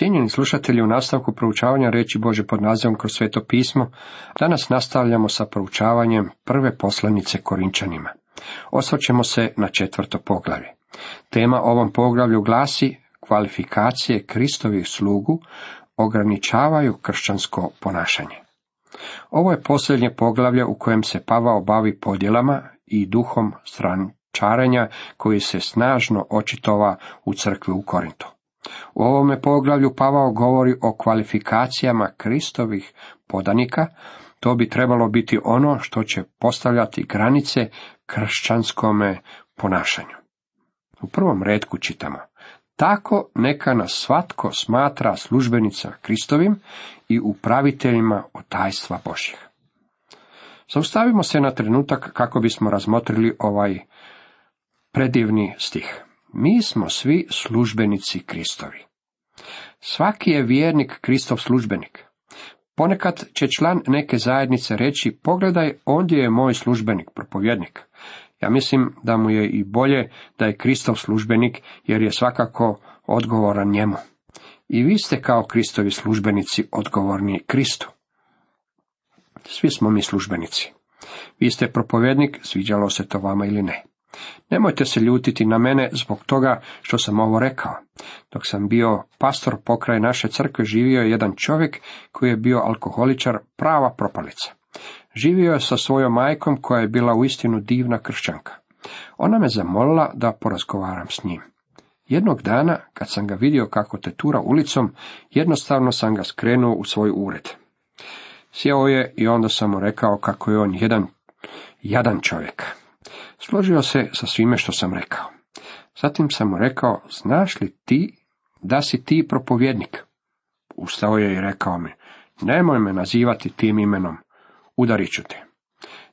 Cijenjeni slušatelji, u nastavku proučavanja reći Bože pod nazivom kroz sveto pismo, danas nastavljamo sa proučavanjem prve poslanice Korinčanima. Osvrćemo se na četvrto poglavlje. Tema ovom poglavlju glasi kvalifikacije Kristovih slugu ograničavaju kršćansko ponašanje. Ovo je posljednje poglavlje u kojem se Pavao bavi podjelama i duhom strančarenja koji se snažno očitova u crkvi u Korintu. U ovome poglavlju Pavao govori o kvalifikacijama Kristovih podanika, to bi trebalo biti ono što će postavljati granice kršćanskome ponašanju. U prvom redku čitamo. Tako neka nas svatko smatra službenica Kristovim i upraviteljima otajstva Božjih. Zaustavimo se na trenutak kako bismo razmotrili ovaj predivni stih. Mi smo svi službenici Kristovi. Svaki je vjernik Kristov službenik. Ponekad će član neke zajednice reći, pogledaj, ondje je moj službenik, propovjednik. Ja mislim da mu je i bolje da je Kristov službenik, jer je svakako odgovoran njemu. I vi ste kao Kristovi službenici odgovorni Kristu. Svi smo mi službenici. Vi ste propovjednik, sviđalo se to vama ili ne. Nemojte se ljutiti na mene zbog toga što sam ovo rekao. Dok sam bio pastor pokraj naše crkve živio je jedan čovjek koji je bio alkoholičar, prava propalica. Živio je sa svojom majkom koja je bila uistinu divna kršćanka. Ona me zamolila da porazgovaram s njim. Jednog dana, kad sam ga vidio kako te tura ulicom, jednostavno sam ga skrenuo u svoj ured. Sjeo je i onda sam mu rekao kako je on jedan, jadan čovjek. Složio se sa svime što sam rekao. Zatim sam mu rekao, znaš li ti da si ti propovjednik? Ustao je i rekao mi, nemoj me nazivati tim imenom, udarit ću te.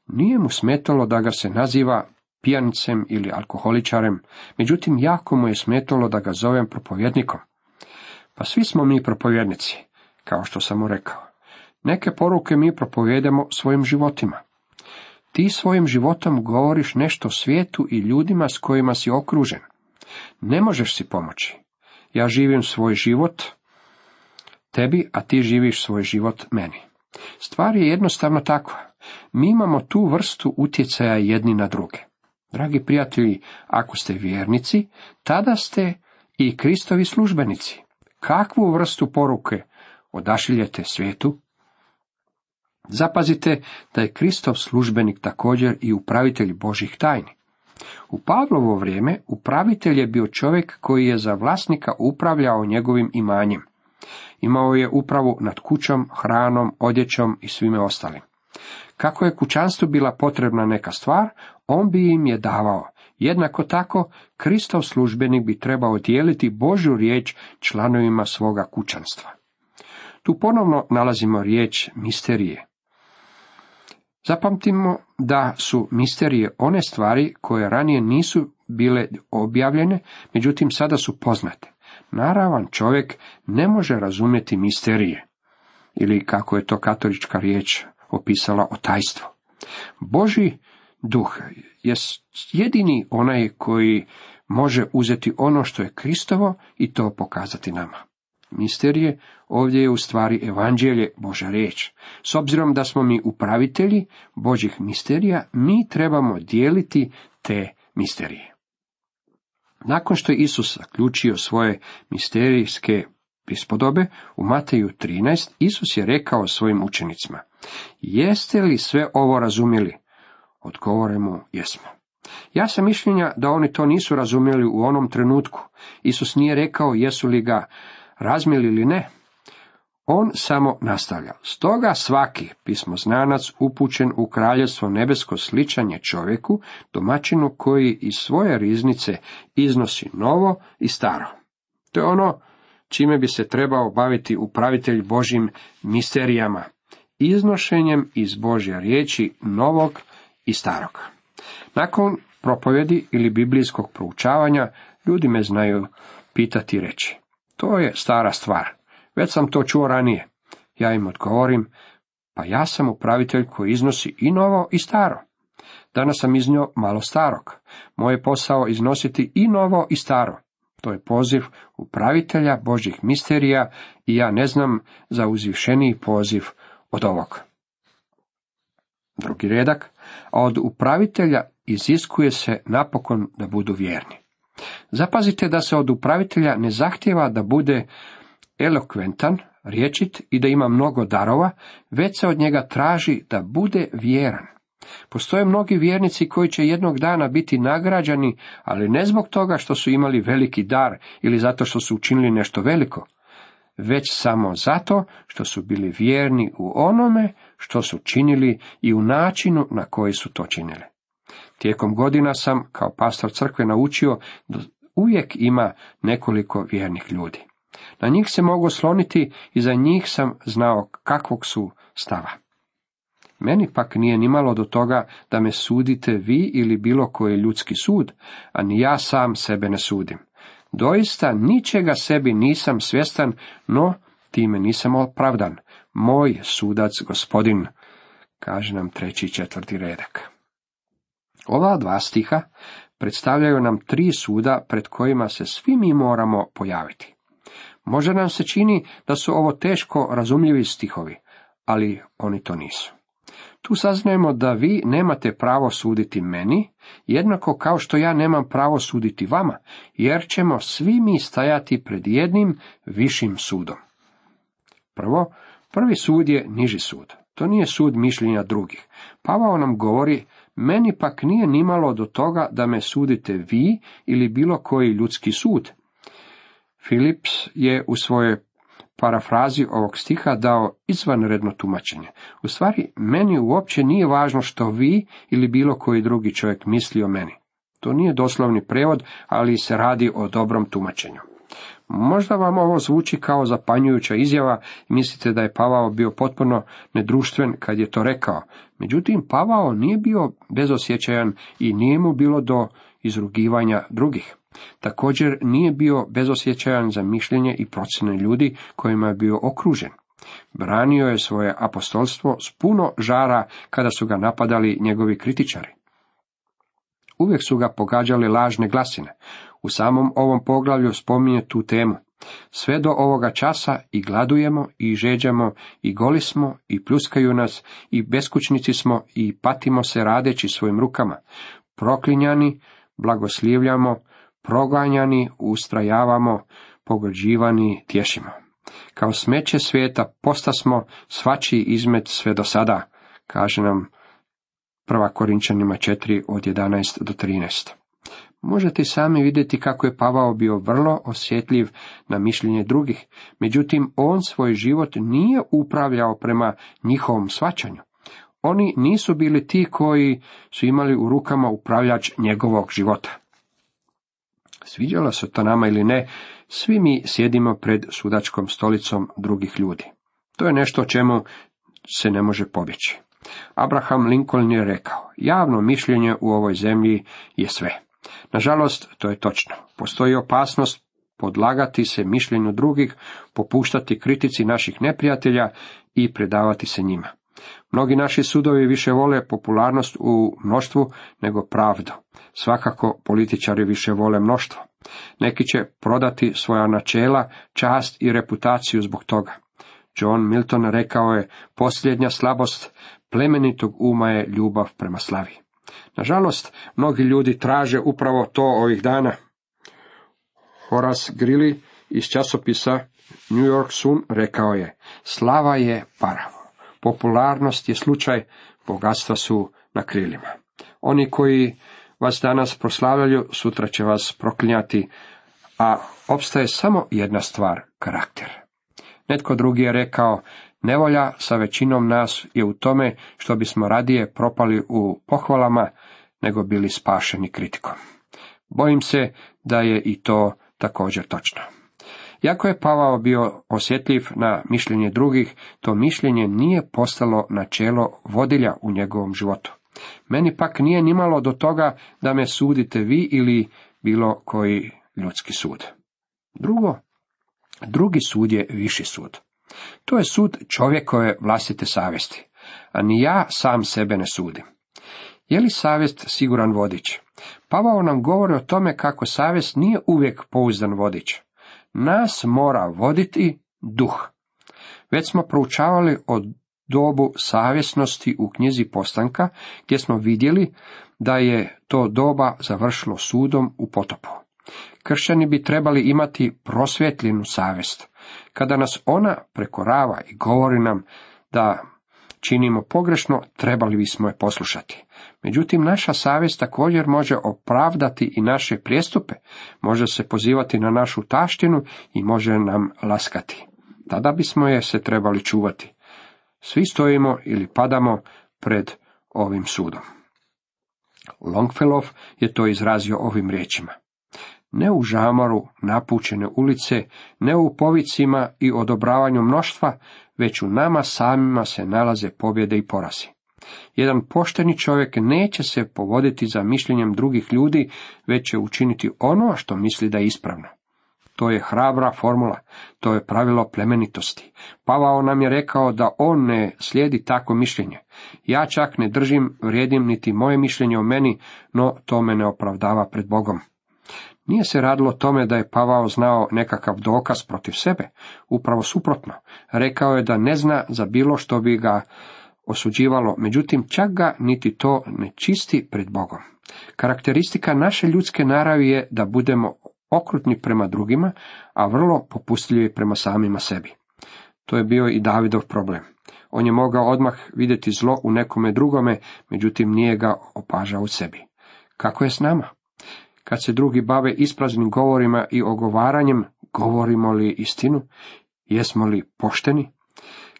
Nije mu smetalo da ga se naziva pijanicem ili alkoholičarem, međutim jako mu je smetalo da ga zovem propovjednikom. Pa svi smo mi propovjednici, kao što sam mu rekao. Neke poruke mi propovjedamo svojim životima. Ti svojim životom govoriš nešto svijetu i ljudima s kojima si okružen. Ne možeš si pomoći. Ja živim svoj život tebi, a ti živiš svoj život meni. Stvar je jednostavno takva. Mi imamo tu vrstu utjecaja jedni na druge. Dragi prijatelji, ako ste vjernici, tada ste i Kristovi službenici. Kakvu vrstu poruke odašiljete svijetu? Zapazite da je Kristov službenik također i upravitelj Božih tajni. U Pavlovo vrijeme upravitelj je bio čovjek koji je za vlasnika upravljao njegovim imanjem. Imao je upravu nad kućom, hranom, odjećom i svime ostalim. Kako je kućanstvu bila potrebna neka stvar, on bi im je davao. Jednako tako, Kristov službenik bi trebao dijeliti Božju riječ članovima svoga kućanstva. Tu ponovno nalazimo riječ misterije. Zapamtimo da su misterije one stvari koje ranije nisu bile objavljene, međutim sada su poznate. Naravan čovjek ne može razumjeti misterije, ili kako je to katolička riječ opisala o tajstvu. Boži duh je jedini onaj koji može uzeti ono što je Kristovo i to pokazati nama. Misterije ovdje je u stvari evanđelje Boža riječ. S obzirom da smo mi upravitelji Božih misterija, mi trebamo dijeliti te misterije. Nakon što je Isus zaključio svoje misterijske prispodobe, u Mateju 13, Isus je rekao svojim učenicima, jeste li sve ovo razumjeli? Odgovore mu, jesmo. Ja sam mišljenja da oni to nisu razumjeli u onom trenutku. Isus nije rekao jesu li ga razmili ili ne. On samo nastavlja. Stoga svaki pismoznanac upućen u kraljevstvo nebesko sličan je čovjeku, domaćinu koji iz svoje riznice iznosi novo i staro. To je ono čime bi se trebao baviti upravitelj Božim misterijama, iznošenjem iz Božje riječi novog i starog. Nakon propovjedi ili biblijskog proučavanja, ljudi me znaju pitati reći. To je stara stvar. Već sam to čuo ranije. Ja im odgovorim, pa ja sam upravitelj koji iznosi i novo i staro. Danas sam iznio malo starog. Moj je posao iznositi i novo i staro. To je poziv upravitelja Božih misterija i ja ne znam za uzvišeniji poziv od ovog. Drugi redak, a od upravitelja iziskuje se napokon da budu vjerni. Zapazite da se od upravitelja ne zahtjeva da bude elokventan, riječit i da ima mnogo darova, već se od njega traži da bude vjeran. Postoje mnogi vjernici koji će jednog dana biti nagrađani, ali ne zbog toga što su imali veliki dar ili zato što su učinili nešto veliko, već samo zato što su bili vjerni u onome što su činili i u načinu na koji su to činili. Tijekom godina sam kao pastor crkve naučio uvijek ima nekoliko vjernih ljudi. Na njih se mogu sloniti i za njih sam znao kakvog su stava. Meni pak nije nimalo do toga da me sudite vi ili bilo koji ljudski sud, a ni ja sam sebe ne sudim. Doista ničega sebi nisam svjestan, no time nisam opravdan. Moj sudac gospodin, kaže nam treći četvrti redak. Ova dva stiha predstavljaju nam tri suda pred kojima se svi mi moramo pojaviti. Može nam se čini da su ovo teško razumljivi stihovi, ali oni to nisu. Tu saznajemo da vi nemate pravo suditi meni, jednako kao što ja nemam pravo suditi vama, jer ćemo svi mi stajati pred jednim višim sudom. Prvo, prvi sud je niži sud. To nije sud mišljenja drugih. Pavao nam govori, meni pak nije nimalo do toga da me sudite vi ili bilo koji ljudski sud. Philips je u svojoj parafrazi ovog stiha dao izvanredno tumačenje. U stvari, meni uopće nije važno što vi ili bilo koji drugi čovjek misli o meni. To nije doslovni prevod, ali se radi o dobrom tumačenju. Možda vam ovo zvuči kao zapanjujuća izjava i mislite da je Pavao bio potpuno nedruštven kad je to rekao. Međutim, Pavao nije bio bezosjećajan i nije mu bilo do izrugivanja drugih. Također nije bio bezosjećajan za mišljenje i procjene ljudi kojima je bio okružen. Branio je svoje apostolstvo s puno žara kada su ga napadali njegovi kritičari. Uvijek su ga pogađale lažne glasine. U samom ovom poglavlju spominje tu temu. Sve do ovoga časa i gladujemo, i žeđamo, i goli smo, i pljuskaju nas, i beskućnici smo, i patimo se radeći svojim rukama. Proklinjani, blagoslivljamo, proganjani, ustrajavamo, pogođivani, tješimo. Kao smeće svijeta postasmo svačiji izmet sve do sada, kaže nam prva Korinčanima 4 od 11 do 13. Možete sami vidjeti kako je Pavao bio vrlo osjetljiv na mišljenje drugih, međutim on svoj život nije upravljao prema njihovom svačanju. Oni nisu bili ti koji su imali u rukama upravljač njegovog života. Sviđalo se to nama ili ne, svi mi sjedimo pred sudačkom stolicom drugih ljudi. To je nešto o čemu se ne može pobjeći. Abraham Lincoln je rekao, javno mišljenje u ovoj zemlji je sve. Nažalost, to je točno. Postoji opasnost podlagati se mišljenju drugih, popuštati kritici naših neprijatelja i predavati se njima. Mnogi naši sudovi više vole popularnost u mnoštvu nego pravdu. Svakako političari više vole mnoštvo. Neki će prodati svoja načela, čast i reputaciju zbog toga. John Milton rekao je, posljednja slabost plemenitog uma je ljubav prema slavi. Nažalost, mnogi ljudi traže upravo to ovih dana. Horace Greeley iz časopisa New York Sun rekao je, slava je paravo, popularnost je slučaj, bogatstva su na krilima. Oni koji vas danas proslavljaju, sutra će vas proklinjati, a opstaje samo jedna stvar, karakter. Netko drugi je rekao, nevolja sa većinom nas je u tome što bismo radije propali u pohvalama, nego bili spašeni kritikom. Bojim se da je i to također točno. Jako je Pavao bio osjetljiv na mišljenje drugih, to mišljenje nije postalo načelo vodilja u njegovom životu. Meni pak nije nimalo do toga da me sudite vi ili bilo koji ljudski sud. Drugo, drugi sud je viši sud. To je sud čovjekove vlastite savjesti, a ni ja sam sebe ne sudim. Je li savjest siguran vodič? Pavao nam govori o tome kako savjest nije uvijek pouzdan vodič. Nas mora voditi duh. Već smo proučavali o dobu savjesnosti u knjizi Postanka, gdje smo vidjeli da je to doba završilo sudom u potopu. Kršćani bi trebali imati prosvjetljenu savjest. Kada nas ona prekorava i govori nam da činimo pogrešno, trebali bismo je poslušati. Međutim, naša savjest također može opravdati i naše prijestupe, može se pozivati na našu taštinu i može nam laskati. Tada bismo je se trebali čuvati. Svi stojimo ili padamo pred ovim sudom. Longfellow je to izrazio ovim riječima. Ne u žamoru napučene ulice, ne u povicima i odobravanju mnoštva, već u nama samima se nalaze pobjede i porazi. Jedan pošteni čovjek neće se povoditi za mišljenjem drugih ljudi, već će učiniti ono što misli da je ispravno. To je hrabra formula, to je pravilo plemenitosti. Pavao nam je rekao da on ne slijedi tako mišljenje. Ja čak ne držim vrijedim niti moje mišljenje o meni, no to me ne opravdava pred Bogom. Nije se radilo tome da je Pavao znao nekakav dokaz protiv sebe, upravo suprotno. Rekao je da ne zna za bilo što bi ga osuđivalo, međutim čak ga niti to ne čisti pred Bogom. Karakteristika naše ljudske naravi je da budemo okrutni prema drugima, a vrlo popustljivi prema samima sebi. To je bio i Davidov problem. On je mogao odmah vidjeti zlo u nekome drugome, međutim nije ga opažao u sebi. Kako je s nama? Kad se drugi bave ispraznim govorima i ogovaranjem, govorimo li istinu? Jesmo li pošteni?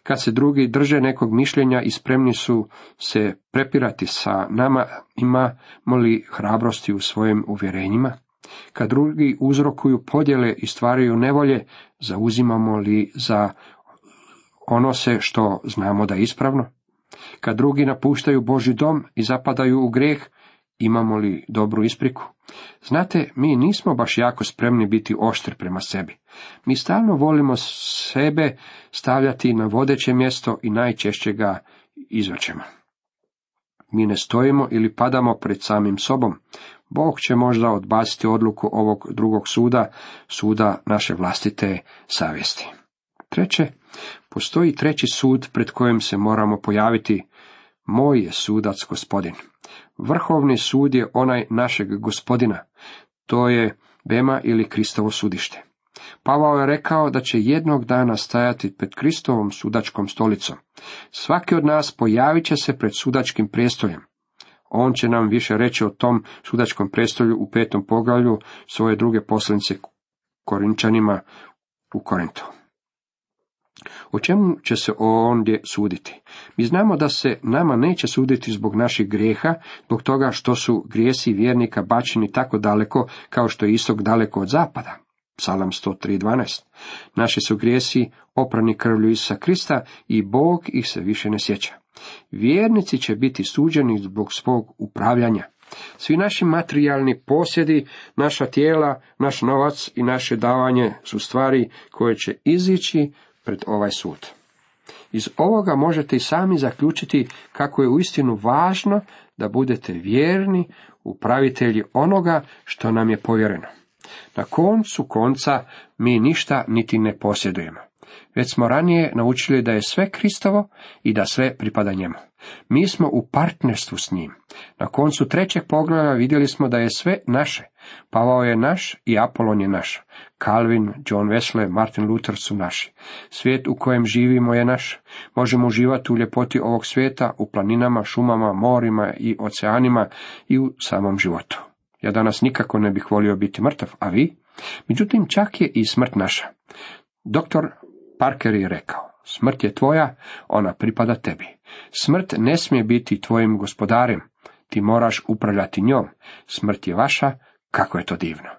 Kad se drugi drže nekog mišljenja i spremni su se prepirati sa nama, imamo li hrabrosti u svojim uvjerenjima? Kad drugi uzrokuju podjele i stvaraju nevolje, zauzimamo li za ono se što znamo da je ispravno? Kad drugi napuštaju Boži dom i zapadaju u greh, imamo li dobru ispriku? Znate, mi nismo baš jako spremni biti oštri prema sebi. Mi stalno volimo sebe stavljati na vodeće mjesto i najčešće ga izvrćemo. Mi ne stojimo ili padamo pred samim sobom. Bog će možda odbaciti odluku ovog drugog suda, suda naše vlastite savjesti. Treće, postoji treći sud pred kojim se moramo pojaviti. Moj je sudac gospodin. Vrhovni sud je onaj našeg gospodina. To je Bema ili Kristovo sudište. Pavao je rekao da će jednog dana stajati pred Kristovom sudačkom stolicom. Svaki od nas pojavit će se pred sudačkim prijestoljem. On će nam više reći o tom sudačkom prestolju u petom poglavlju svoje druge poslanice Korinčanima u Korintu. O čemu će se ondje suditi? Mi znamo da se nama neće suditi zbog naših grijeha, zbog toga što su grijesi vjernika bačeni tako daleko kao što je istok daleko od zapada. Psalam 103.12. Naši su grijesi oprani krvlju Isusa Krista i Bog ih se više ne sjeća. Vjernici će biti suđeni zbog svog upravljanja. Svi naši materijalni posjedi, naša tijela, naš novac i naše davanje su stvari koje će izići pred ovaj sud. Iz ovoga možete i sami zaključiti kako je uistinu važno da budete vjerni upravitelji onoga što nam je povjereno. Na koncu konca mi ništa niti ne posjedujemo. Već smo ranije naučili da je sve Kristovo i da sve pripada njemu. Mi smo u partnerstvu s njim. Na koncu trećeg pogleda vidjeli smo da je sve naše. Pavao je naš i Apolon je naš. Calvin, John Wesley, Martin Luther su naši. Svijet u kojem živimo je naš. Možemo uživati u ljepoti ovog svijeta, u planinama, šumama, morima i oceanima i u samom životu. Ja danas nikako ne bih volio biti mrtav, a vi? Međutim, čak je i smrt naša. Doktor Parker je rekao, smrt je tvoja, ona pripada tebi. Smrt ne smije biti tvojim gospodarem, ti moraš upravljati njom. Smrt je vaša, kako je to divno.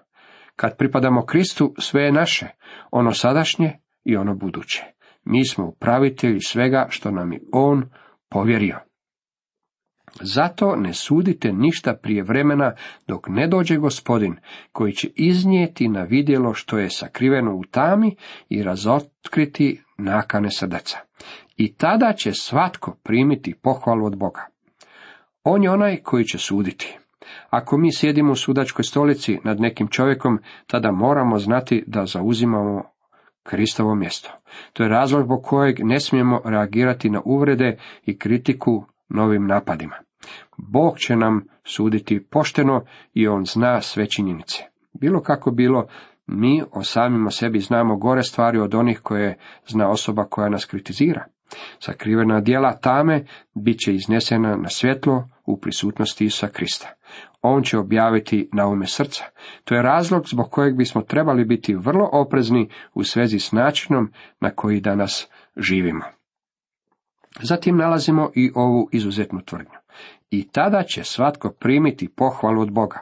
Kad pripadamo Kristu, sve je naše, ono sadašnje i ono buduće. Mi smo upravitelji svega što nam je On povjerio. Zato ne sudite ništa prije vremena dok ne dođe gospodin, koji će iznijeti na vidjelo što je sakriveno u tami i razotkriti nakane srdaca. I tada će svatko primiti pohvalu od Boga. On je onaj koji će suditi. Ako mi sjedimo u sudačkoj stolici nad nekim čovjekom, tada moramo znati da zauzimamo Kristovo mjesto. To je razlog zbog kojeg ne smijemo reagirati na uvrede i kritiku novim napadima. Bog će nam suditi pošteno i on zna sve činjenice. Bilo kako bilo, mi o samima sebi znamo gore stvari od onih koje zna osoba koja nas kritizira. Sakrivena dijela tame bit će iznesena na svjetlo u prisutnosti Isusa Krista. On će objaviti na ume srca. To je razlog zbog kojeg bismo trebali biti vrlo oprezni u svezi s načinom na koji danas živimo. Zatim nalazimo i ovu izuzetnu tvrdnju. I tada će svatko primiti pohvalu od Boga.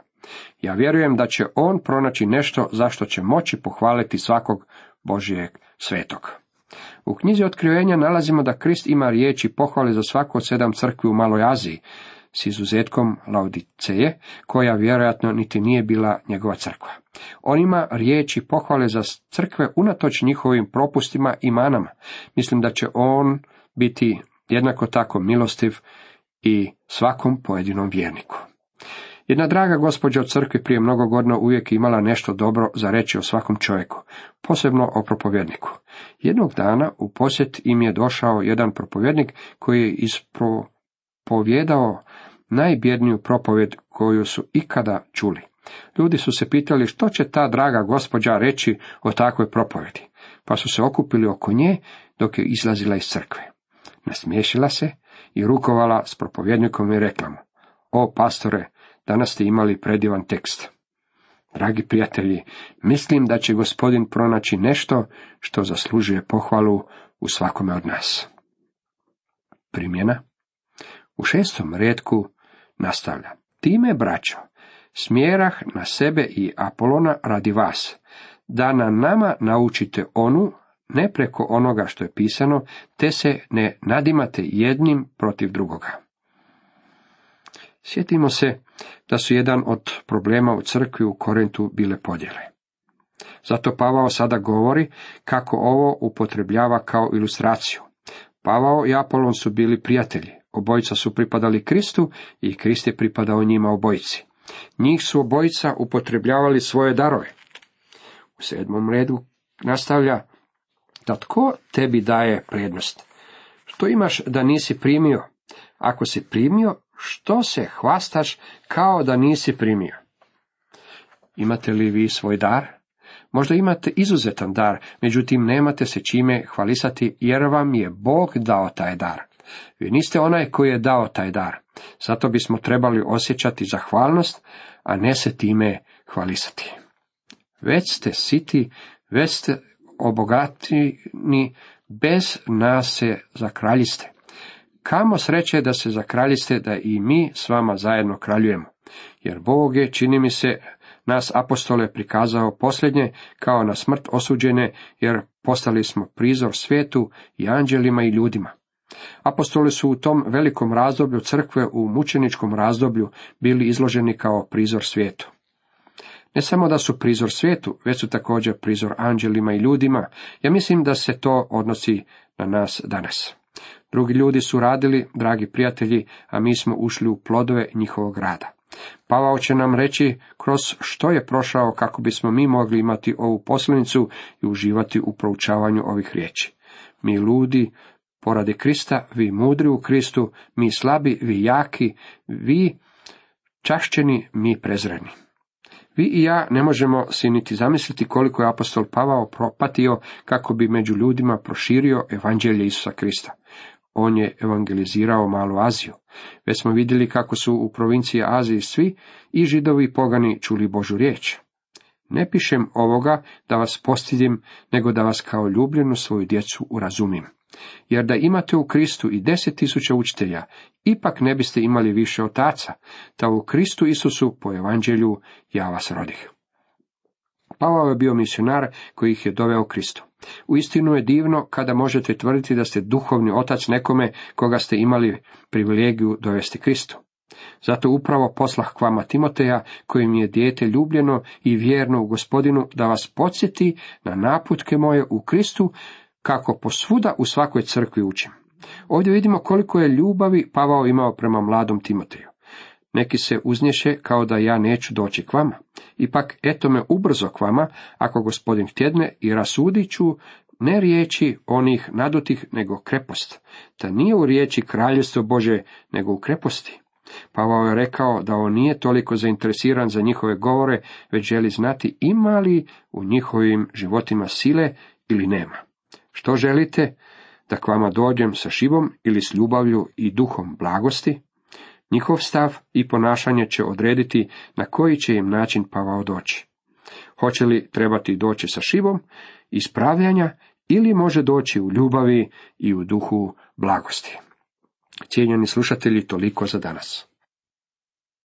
Ja vjerujem da će on pronaći nešto zašto će moći pohvaliti svakog Božijeg svetog. U knjizi otkrivenja nalazimo da Krist ima riječi pohvale za svaku od sedam crkvi u Maloj Aziji, s izuzetkom Laudiceje, koja vjerojatno niti nije bila njegova crkva. On ima riječi pohvale za crkve unatoč njihovim propustima i manama. Mislim da će on biti jednako tako milostiv i svakom pojedinom vjerniku. Jedna draga gospođa u crkvi prije mnogo godina uvijek imala nešto dobro za reći o svakom čovjeku, posebno o propovjedniku. Jednog dana u posjet im je došao jedan propovjednik koji je ispropovjedao najbjedniju propovjed koju su ikada čuli. Ljudi su se pitali što će ta draga gospođa reći o takvoj propovjedi, pa su se okupili oko nje dok je izlazila iz crkve. Nasmiješila se i rukovala s propovjednikom i rekla mu, o pastore, Danas ste imali predivan tekst. Dragi prijatelji, mislim da će gospodin pronaći nešto što zaslužuje pohvalu u svakome od nas. Primjena U šestom redku nastavlja. Time, braćo, smjerah na sebe i Apolona radi vas, da na nama naučite onu, ne preko onoga što je pisano, te se ne nadimate jednim protiv drugoga. Sjetimo se da su jedan od problema u crkvi u Korintu bile podjele. Zato Pavao sada govori kako ovo upotrebljava kao ilustraciju. Pavao i Apolon su bili prijatelji, obojica su pripadali Kristu i Krist je pripadao njima obojici. Njih su obojica upotrebljavali svoje darove. U sedmom redu nastavlja da tko tebi daje prednost. Što imaš da nisi primio? Ako si primio, što se hvastaš kao da nisi primio? Imate li vi svoj dar? Možda imate izuzetan dar, međutim nemate se čime hvalisati jer vam je Bog dao taj dar. Vi niste onaj koji je dao taj dar. Zato bismo trebali osjećati zahvalnost, a ne se time hvalisati. Već ste siti, već ste obogatini, bez nas se zakraljiste. Kamo sreće da se zakraljiste da i mi s vama zajedno kraljujemo. Jer Bog je, čini mi se, nas apostole prikazao posljednje kao na smrt osuđene, jer postali smo prizor svijetu i anđelima i ljudima. Apostoli su u tom velikom razdoblju crkve u mučeničkom razdoblju bili izloženi kao prizor svijetu. Ne samo da su prizor svijetu, već su također prizor anđelima i ljudima. Ja mislim da se to odnosi na nas danas. Drugi ljudi su radili, dragi prijatelji, a mi smo ušli u plodove njihovog rada. Pavao će nam reći kroz što je prošao kako bismo mi mogli imati ovu posljednicu i uživati u proučavanju ovih riječi. Mi ludi, poradi Krista, vi mudri u Kristu, mi slabi, vi jaki, vi čašćeni, mi prezreni. Vi i ja ne možemo si niti zamisliti koliko je apostol Pavao propatio kako bi među ljudima proširio evanđelje Isusa Krista on je evangelizirao malu Aziju. Već smo vidjeli kako su u provinciji Aziji svi i židovi i pogani čuli Božu riječ. Ne pišem ovoga da vas postidjem, nego da vas kao ljubljenu svoju djecu urazumim. Jer da imate u Kristu i deset tisuća učitelja, ipak ne biste imali više otaca, da u Kristu Isusu po evanđelju ja vas rodih. Pavao je bio misionar koji ih je doveo Kristu. Uistinu je divno kada možete tvrditi da ste duhovni otac nekome koga ste imali privilegiju dovesti Kristu. Zato upravo poslah k vama Timoteja, kojim je dijete ljubljeno i vjerno u gospodinu, da vas podsjeti na naputke moje u Kristu, kako posvuda u svakoj crkvi učim. Ovdje vidimo koliko je ljubavi Pavao imao prema mladom Timoteju. neki se uznješe kao da ja neću doći k vama. Ipak, eto me ubrzo k vama, ako gospodin htjedne, i rasudit ću ne riječi onih nadutih, nego krepost. Ta nije u riječi kraljevstvo Bože, nego u kreposti. Pavao je rekao da on nije toliko zainteresiran za njihove govore, već želi znati ima li u njihovim životima sile ili nema. Što želite? Da k vama dođem sa šivom ili s ljubavlju i duhom blagosti? Njihov stav i ponašanje će odrediti na koji će im način Pavao doći. Hoće li trebati doći sa šivom, ispravljanja ili može doći u ljubavi i u duhu blagosti. Cijenjeni slušatelji, toliko za danas.